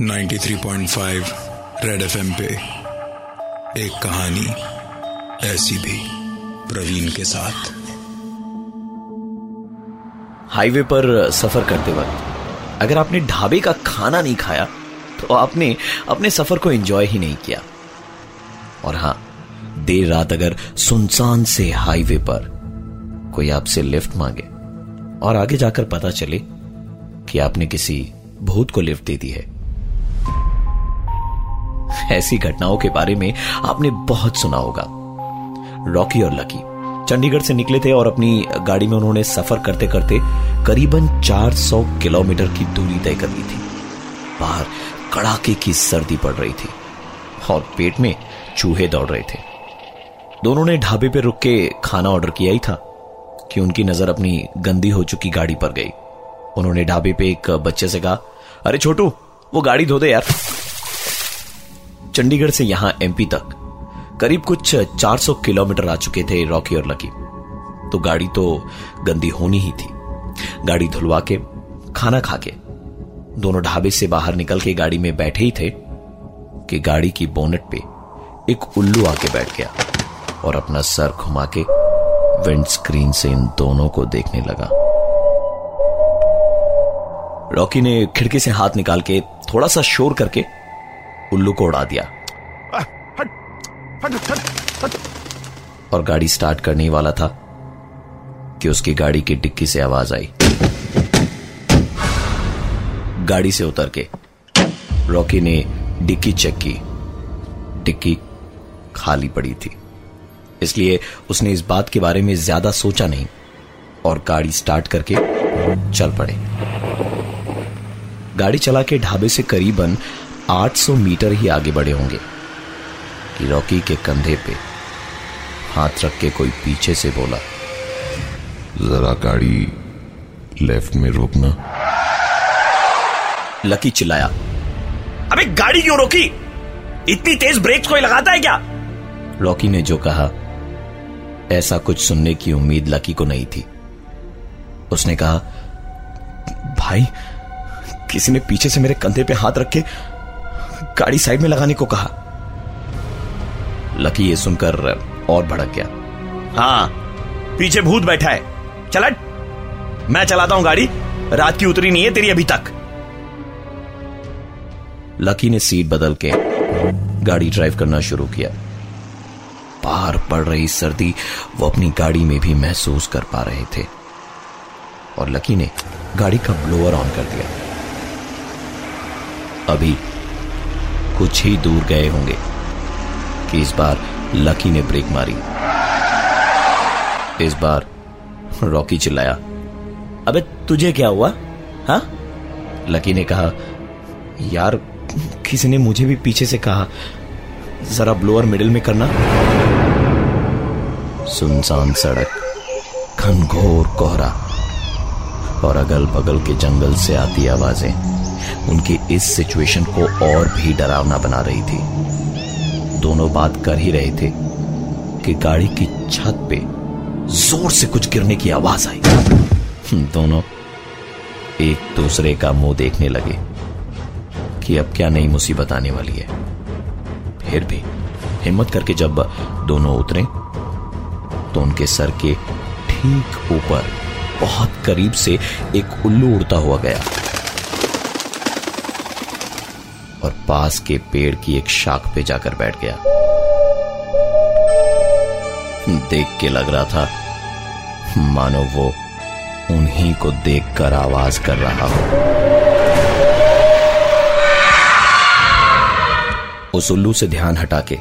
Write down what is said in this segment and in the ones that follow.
93.5 red FM पे एक कहानी ऐसी भी प्रवीण के साथ। हाईवे पर सफ़र करते वक्त अगर आपने ढाबे का खाना नहीं खाया तो आपने अपने सफ़र को एंजॉय ही नहीं किया। और हाँ, देर रात अगर सुनसान से हाईवे पर कोई आपसे लिफ्ट मांगे और आगे जाकर पता चले कि आपने किसी भूत को लिफ्ट दे दी है। ऐसी घटनाओं के बारे में आपने बहुत सुना होगा। रॉकी और लकी चंडीगढ़ से निकले थे और अपनी गाड़ी में उन्होंने सफ़र करते करते करीबन 400 किलोमीटर की दूरी तय कर ली थी। बाहर कड़ाके की सर्दी पड़ रही थी और पेट में चूहे दौड़ रहे थे। दोनों ने ढाबे पर रुक के खाना ऑर्डर किया ही था कि उनकी नज़र अपनी गंदी हो चुकी गाड़ी पर गई। उन्होंने ढाबे पे एक बच्चे से कहा, अरे छोटू, वो गाड़ी धो दे यार। चंडीगढ़ से यहाँ एमपी तक, करीब कुछ 400 किलोमीटर आ चुके थे रॉकी और लकी। तो गाड़ी तो गंदी होनी ही थी। गाड़ी धुलवा के, खाना खा के, दोनों ढाबे से बाहर निकल के गाड़ी में बैठे ही थे कि गाड़ी की बोनेट पे एक उल्लू आके बैठ गया और अपना सर घुमा के विंड स्क्रीन से इन दोनों को देखने लगा। रॉकी ने खिड़की से हाथ निकाल के थोड़ा सा शोर करके उल्लू को उड़ा दिया। और गाड़ी स्टार्ट करने वाला था कि उसकी गाड़ी की डिक्की से आवाज़ आई। गाड़ी से उतर के रॉकी ने डिक्की चेक की। डिक्की खाली पड़ी थी। इसलिए उसने इस बात के बारे में ज़्यादा सोचा नहीं और गाड़ी स्टार्ट करके चल पड़े। गाड़ी चला के ढाबे से करीबन 800 मीटर ही आगे बढ़े होंगे। कि रॉकी के कंधे पे हाथ रख के कोई पीछे से बोला जरा गाड़ी लेफ़्ट में रोकना। लकी चिल्लाया अबे गाड़ी क्यों रोकी? इतनी तेज ब्रेक कोई लगाता है क्या? रॉकी ने जो कहा ऐसा कुछ सुनने की उम्मीद लकी को नहीं थी। उसने कहा भाई किसी ने पीछे से मेरे कंधे पे हाथ रख के गाड़ी साइड में लगाने को कहा। लकी ये सुनकर और भड़क गया। हाँ पीछे भूत बैठा है। चल मैं चलाता हूँ गाड़ी। रात की उतरी नहीं है तेरी अभी तक। लकी ने सीट बदल के गाड़ी ड्राइव करना शुरू किया। बाहर पड़ रही सर्दी, वो अपनी गाड़ी में भी महसूस कर पा रहे थे। और लकी ने गाड़ी का ब्लोअर ऑन कर दिया। अभी कुछ ही दूर गए होंगे कि इस बार लकी ने ब्रेक मारी। इस बार रॉकी चिल्लाया, अबे, तुझे क्या हुआ? हा? लकी ने कहा, यार, किसी ने मुझे भी पीछे से कहा, जरा ब्लोअर मिडिल में करना। सुनसान सड़क घनघोर कोहरा और अगल बगल के जंगल से आती आवाज़ें। उनकी इस सिचुएशन को और भी डरावना बना रही थी। दोनों बात कर ही रहे थे कि गाड़ी की छत पे ज़ोर से कुछ गिरने की आवाज़ आई। दोनों एक दूसरे का मुँह देखने लगे कि अब क्या नई मुसीबत आने वाली है। फिर भी हिम्मत करके जब दोनों उतरे तो उनके सर के ठीक ऊपर, बहुत करीब से एक उल्लू उड़ता हुआ गया। और पास के पेड़ की एक शाख पे जाकर बैठ गया। देख के लग रहा था, मानो वो उन्हीं को देखकर आवाज़ कर रहा हो। उस उल्लू से ध्यान हटा के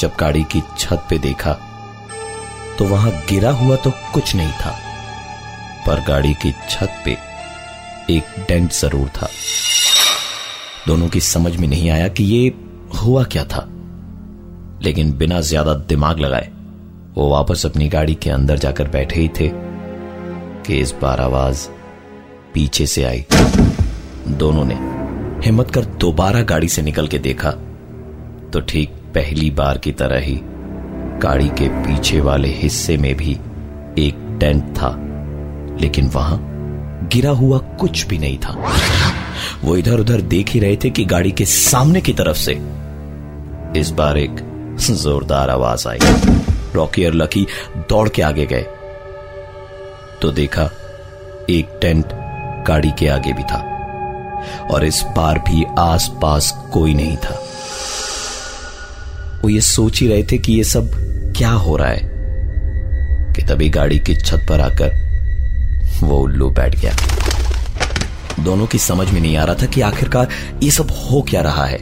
जब गाड़ी की छत पे देखा तो वहाँ गिरा हुआ तो कुछ नहीं था, पर गाड़ी की छत पे एक डेंट ज़रूर था। दोनों की समझ में नहीं आया कि ये हुआ क्या था। लेकिन बिना ज़्यादा दिमाग लगाए, वो वापस अपनी गाड़ी के अंदर जाकर बैठे ही थे कि इस बार आवाज़ पीछे से आई। दोनों ने हिम्मत कर दोबारा गाड़ी से निकल के देखा। तो ठीक पहली बार की तरह ही गाड़ी के पीछे वाले हिस्से में भी एक टेंट था, लेकिन वहाँ गिरा हुआ कुछ भी नहीं था। वो इधर उधर देख ही रहे थे कि गाड़ी के सामने की तरफ़ से इस बार एक जोरदार आवाज़ आई। रॉकी और लकी दौड़ के आगे गए। तो देखा, एक टेंट गाड़ी के आगे भी था और इस बार भी आसपास कोई नहीं था। वो ये सोच ही रहे थे कि ये सब क्या हो रहा है कि तभी गाड़ी की छत पर आकर वो उल्लू बैठ गया। दोनों की समझ में नहीं आ रहा था कि आखिरकार ये सब हो क्या रहा है।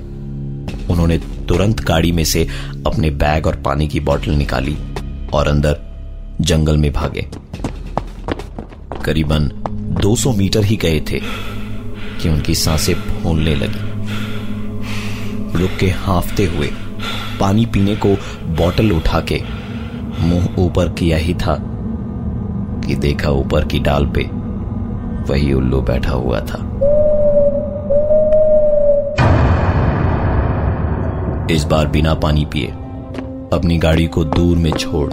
उन्होंने तुरंत गाड़ी में से अपने बैग और पानी की बोतल निकाली और अंदर जंगल में भागे। करीबन 200 मीटर ही गए थे कि उनकी साँसें फूलने लगी। रुक के हाफते हुए पानी पीने को बोतल उठा के मुँह ऊपर किया ही था कि देखा ऊपर की डाल पे वही उल्लू बैठा हुआ था। इस बार बिना पानी पिए, अपनी गाड़ी को दूर में छोड़,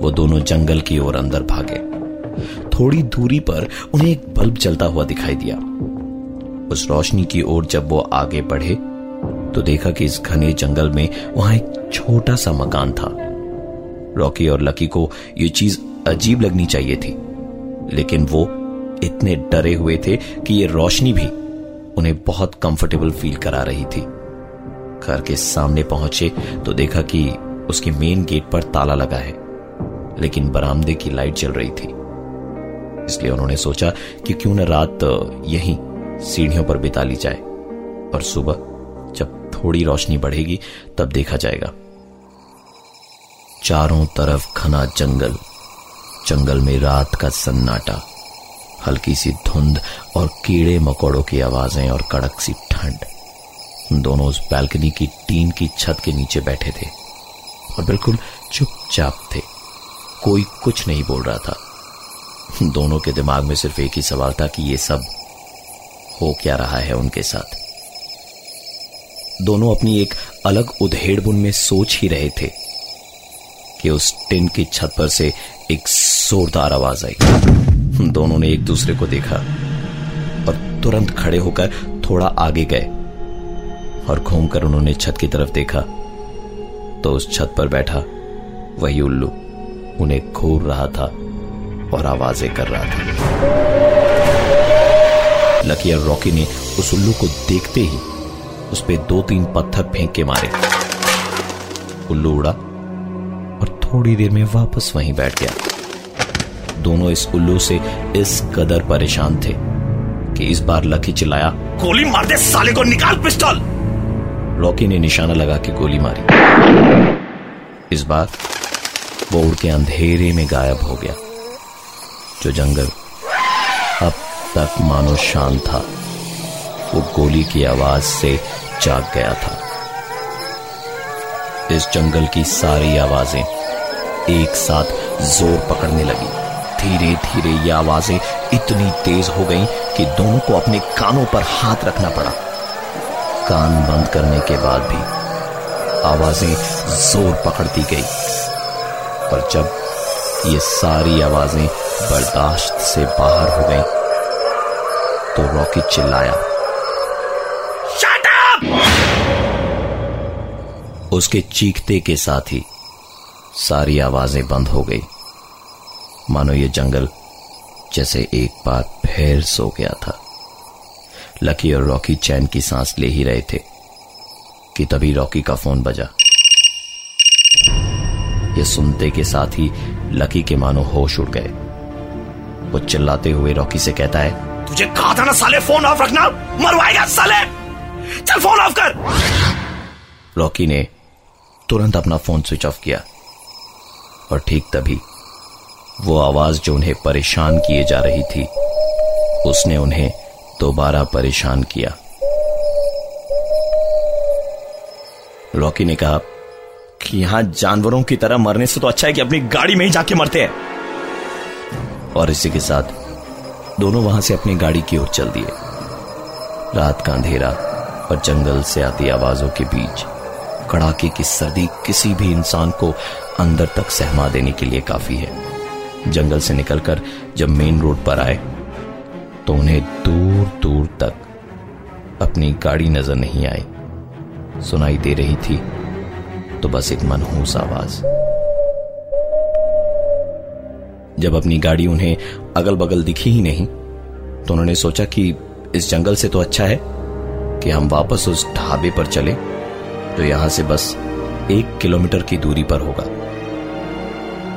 वो दोनों जंगल की ओर अंदर भागे। थोड़ी दूरी पर उन्हें एक बल्ब जलता हुआ दिखाई दिया। उस रोशनी की ओर जब वो आगे बढ़े तो देखा कि इस घने जंगल में वहाँ एक छोटा सा मकान था। रॉकी और लकी को यह चीज़ अजीब लगनी चाहिए थी, लेकिन वो इतने डरे हुए थे कि ये रोशनी भी उन्हें बहुत कंफर्टेबल फील करा रही थी। घर के सामने पहुँचे तो देखा कि उसके मेन गेट पर ताला लगा है, लेकिन बरामदे की लाइट जल रही थी। इसलिए उन्होंने सोचा कि क्यों न रात यहीं सीढ़ियों पर बिता ली जाए, और सुबह जब थोड़ी रोशनी बढ़ेगी तब देखा जाएगा। चारों तरफ़ घना जंगल जंगल में रात का सन्नाटा। हल्की सी धुंध और कीड़े मकोड़ों की आवाज़ें और कड़क सी ठंड। दोनों उस बैल्कनी की टीन की छत के नीचे बैठे थे और बिल्कुल चुपचाप थे। कोई कुछ नहीं बोल रहा था। दोनों के दिमाग में सिर्फ़ एक ही सवाल था कि ये सब हो क्या रहा है उनके साथ। दोनों अपनी एक अलग उधेड़बुन में सोच ही रहे थे कि उस टिन की छत पर से एक जोरदार आवाज़ आई। दोनों ने एक दूसरे को देखा और तुरंत खड़े होकर थोड़ा आगे गए और घूमकर उन्होंने छत की तरफ़ देखा। तो उस छत पर बैठा वही उल्लू, उन्हें घूर रहा था और आवाज़ें कर रहा था। लकी और रॉकी ने उस उल्लू को देखते ही उस पर दो तीन पत्थर फेंक के मारे। उल्लू उड़ा और थोड़ी देर में वापस वहीं बैठ गया। दोनों इस उल्लू से इस कदर परेशान थे कि इस बार लकी चिल्लाया, गोली मार दे, साले को निकाल, पिस्टल! रॉकी ने निशाना लगा के गोली मारी। इस बार वो उड़ के अंधेरे में गायब हो गया, जो जंगल अब तक मानो शांत था। वो गोली की आवाज़ से जाग गया था। इस जंगल की सारी आवाज़ें एक साथ ज़ोर पकड़ने लगी। धीरे धीरे ये आवाज़ें इतनी तेज हो गईं कि दोनों को अपने कानों पर हाथ रखना पड़ा। कान बंद करने के बाद भी आवाज़ें ज़ोर पकड़ती गई। पर जब ये सारी आवाज़ें बर्दाश्त से बाहर हो गईं, तो रॉकी चिल्लाया उसके चीखते के साथ ही सारी आवाज़ें बंद हो गई। मानो ये जंगल जैसे एक बार फिर सो गया था। लकी और रॉकी चैन की सांस ले ही रहे थे कि तभी रॉकी का फ़ोन बजा। ये सुनते के साथ ही लकी के मानो होश उड़ गए। वो चिल्लाते हुए रॉकी से कहता है, तुझे कहा था ना साले, फ़ोन ऑफ़ रखना? मरवाएगा साले! चल फ़ोन ऑफ़ कर! रॉकी ने तुरंत अपना फ़ोन स्विच ऑफ़ किया और ठीक तभी वो आवाज़ जो उन्हें परेशान किए जा रही थी, उसने उन्हें दोबारा परेशान किया। रॉकी ने कहा कि यहाँ जानवरों की तरह मरने से तो अच्छा है कि अपनी गाड़ी में ही जाके मरते हैं। और इसी के साथ दोनों वहाँ से अपनी गाड़ी की ओर चल दिए। रात का अंधेरा और जंगल से आती आवाजों के बीच कड़ाके की सर्दी किसी भी इंसान को अंदर तक सहमा देने के लिए काफ़ी है। जंगल से निकलकर जब मेन रोड पर आए तो उन्हें दूर दूर तक अपनी गाड़ी नज़र नहीं आई। सुनाई दे रही थी तो बस एक मनहूस आवाज़। जब अपनी गाड़ी उन्हें अगल बगल दिखी ही नहीं तो उन्होंने सोचा कि इस जंगल से तो अच्छा है कि हम वापस उस ढाबे पर चले, जो यहाँ से बस एक किलोमीटर की दूरी पर होगा।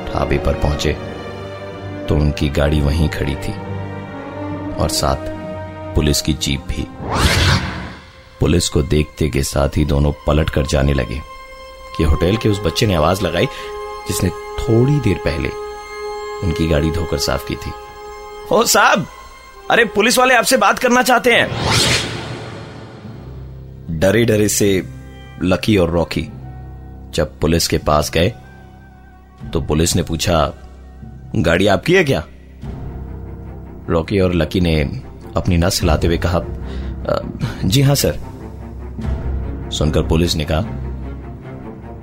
ढाबे पर पहुँचे। तो उनकी गाड़ी वहीं खड़ी थी। और साथ पुलिस की जीप भी। पुलिस को देखते के साथ ही दोनों पलट कर जाने लगे कि होटल के उस बच्चे ने आवाज़ लगाई, जिसने थोड़ी देर पहले उनकी गाड़ी धोकर साफ़ की थी। ओ साहब, अरे पुलिस वाले आपसे बात करना चाहते हैं। डरे डरे से लकी और रॉकी जब पुलिस के पास गए तो पुलिस ने पूछा गाड़ी आपकी है क्या? रॉकी और लकी ने अपनी नस हिलाते हुए कहा जी हाँ सर। सुनकर पुलिस ने कहा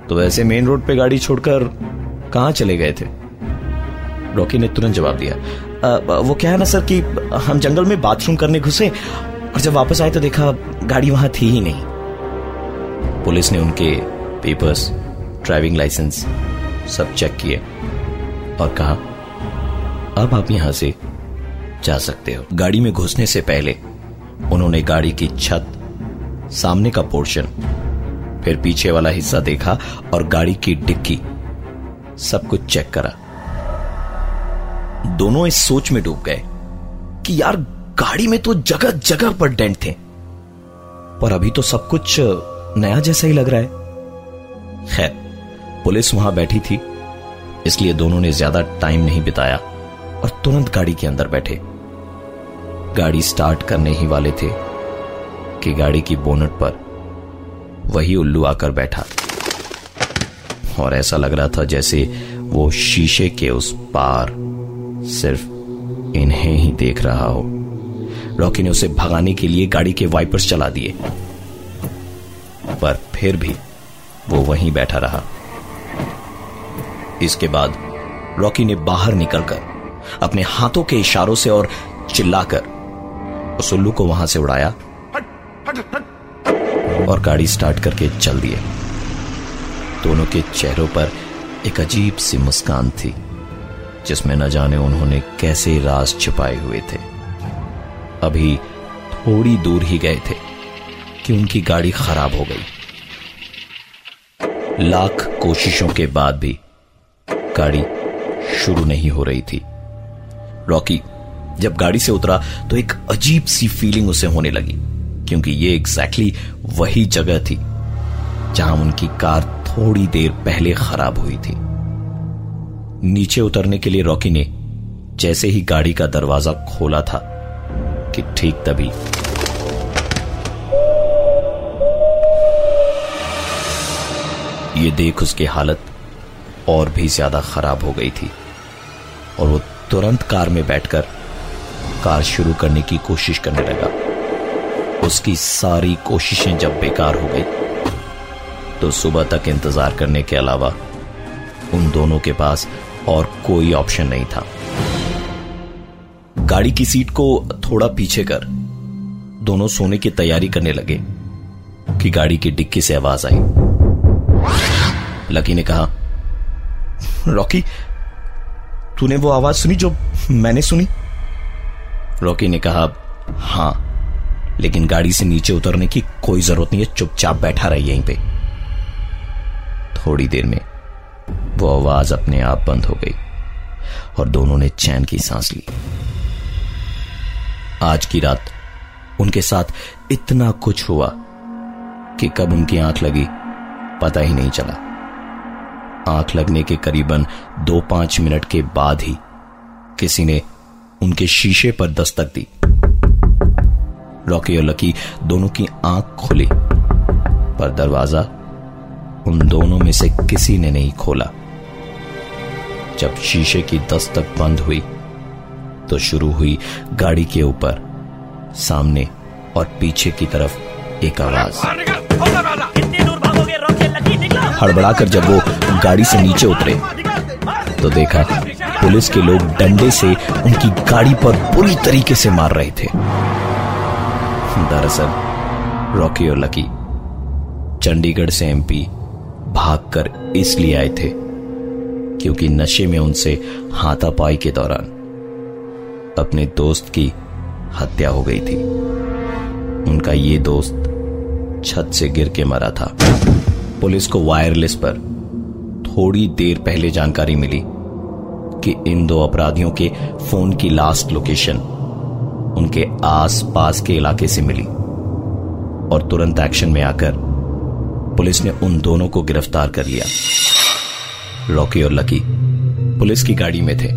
तो वैसे मेन रोड पे गाड़ी छोड़कर कहाँ चले गए थे? रॉकी ने तुरंत जवाब दिया आ, वो क्या है ना सर कि हम जंगल में बाथरूम करने घुसे और जब वापस आए तो देखा गाड़ी वहाँ थी ही नहीं। पुलिस ने उनके पेपर्स ड्राइविंग लाइसेंस सब चेक किए और कहा अब आप यहाँ से जा सकते हो। गाड़ी में घुसने से पहले उन्होंने गाड़ी की छत, सामने का पोर्शन, फिर पीछे वाला हिस्सा देखा और गाड़ी की डिक्की, सब कुछ चेक करा। दोनों इस सोच में डूब गए कि यार, गाड़ी में तो जगह जगह पर डेंट थे। पर अभी तो सब कुछ नया जैसा ही लग रहा है। खैर, पुलिस वहाँ बैठी थी, इसलिए दोनों ने ज़्यादा टाइम नहीं बिताया। और तुरंत गाड़ी के अंदर बैठे। गाड़ी स्टार्ट करने ही वाले थे कि गाड़ी की बोनट पर वही उल्लू आकर बैठा। और ऐसा लग रहा था जैसे वो शीशे के उस पार सिर्फ़ इन्हें ही देख रहा हो। रॉकी ने उसे भगाने के लिए गाड़ी के वाइपर्स चला दिए। पर फिर भी वो वहीं बैठा रहा। इसके बाद रॉकी ने बाहर निकलकर अपने हाथों के इशारों से और चिल्लाकर उस उल्लू को वहाँ से उड़ाया और गाड़ी स्टार्ट करके चल दिए। दोनों के चेहरों पर एक अजीब सी मुस्कान थी, जिसमें न जाने उन्होंने कैसे राज छिपाए हुए थे। अभी थोड़ी दूर ही गए थे कि उनकी गाड़ी खराब हो गई। लाख कोशिशों के बाद भी गाड़ी शुरू नहीं हो रही थी। रॉकी। जब गाड़ी से उतरा तो एक अजीब सी फीलिंग उसे होने लगी, क्योंकि ये एग्जैक्टली वही जगह थी जहाँ उनकी कार थोड़ी देर पहले खराब हुई थी। नीचे उतरने के लिए रॉकी ने जैसे ही गाड़ी का दरवाज़ा खोला था कि ठीक तभी। ये देख उसकी हालत और भी ज़्यादा खराब हो गई थी और वो तुरंत कार में बैठकर कार शुरू करने की कोशिश करने लगा। उसकी सारी कोशिशें जब बेकार हो गई तो सुबह तक इंतज़ार करने के अलावा उन दोनों के पास और कोई ऑप्शन नहीं था। गाड़ी की सीट को थोड़ा पीछे कर दोनों सोने की तैयारी करने लगे कि गाड़ी की डिक्की से आवाज़ आई। लकी ने कहा, रॉकी तूने वो आवाज़ सुनी जो मैंने सुनी? रॉकी ने कहा, हाँ, लेकिन गाड़ी से नीचे उतरने की कोई ज़रूरत नहीं है, चुपचाप बैठा रही यहीं पे. थोड़ी देर में वो आवाज़ अपने आप बंद हो गई और दोनों ने चैन की सांस ली। आज की रात उनके साथ इतना कुछ हुआ कि कब उनकी आँख लगी, पता ही नहीं चला। आँख लगने के करीबन दो पाँच मिनट के बाद ही किसी ने उनके शीशे पर दस्तक दी। रॉकी और लकी दोनों की आँख खुली पर दरवाज़ा उन दोनों में से किसी ने नहीं खोला। जब शीशे की दस्तक बंद हुई तो शुरू हुई गाड़ी के ऊपर सामने और पीछे की तरफ़ एक आवाज़। हड़बड़ाकर जब वो गाड़ी से नीचे उतरे। तो देखा, पुलिस के लोग डंडे से उनकी गाड़ी पर बुरी तरीके से मार रहे थे। दरअसल, रॉकी और लकी चंडीगढ़ से एमपी भागकर इसलिए आए थे, क्योंकि नशे में उनसे हाथापाई के दौरान अपने दोस्त की हत्या हो गई थी। उनका ये दोस्त छत से गिर के मरा था। पुलिस को वायरलेस पर थोड़ी देर पहले जानकारी मिली कि इन दो अपराधियों के फ़ोन की लास्ट लोकेशन उनके आस पास के इलाके से मिली और तुरंत एक्शन में आकर पुलिस ने उन दोनों को गिरफ़्तार कर लिया। रॉकी और लकी पुलिस की गाड़ी में थे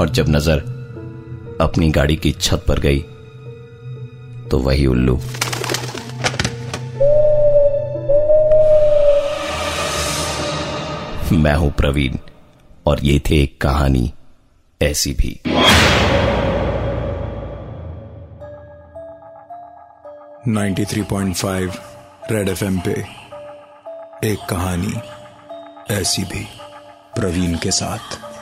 और जब नज़र अपनी गाड़ी की छत पर गई तो वही उल्लू मैं हूँ प्रवीण, और ये थे एक कहानी ऐसी भी। Ninety three point five red F M पे एक कहानी ऐसी भी प्रवीण के साथ।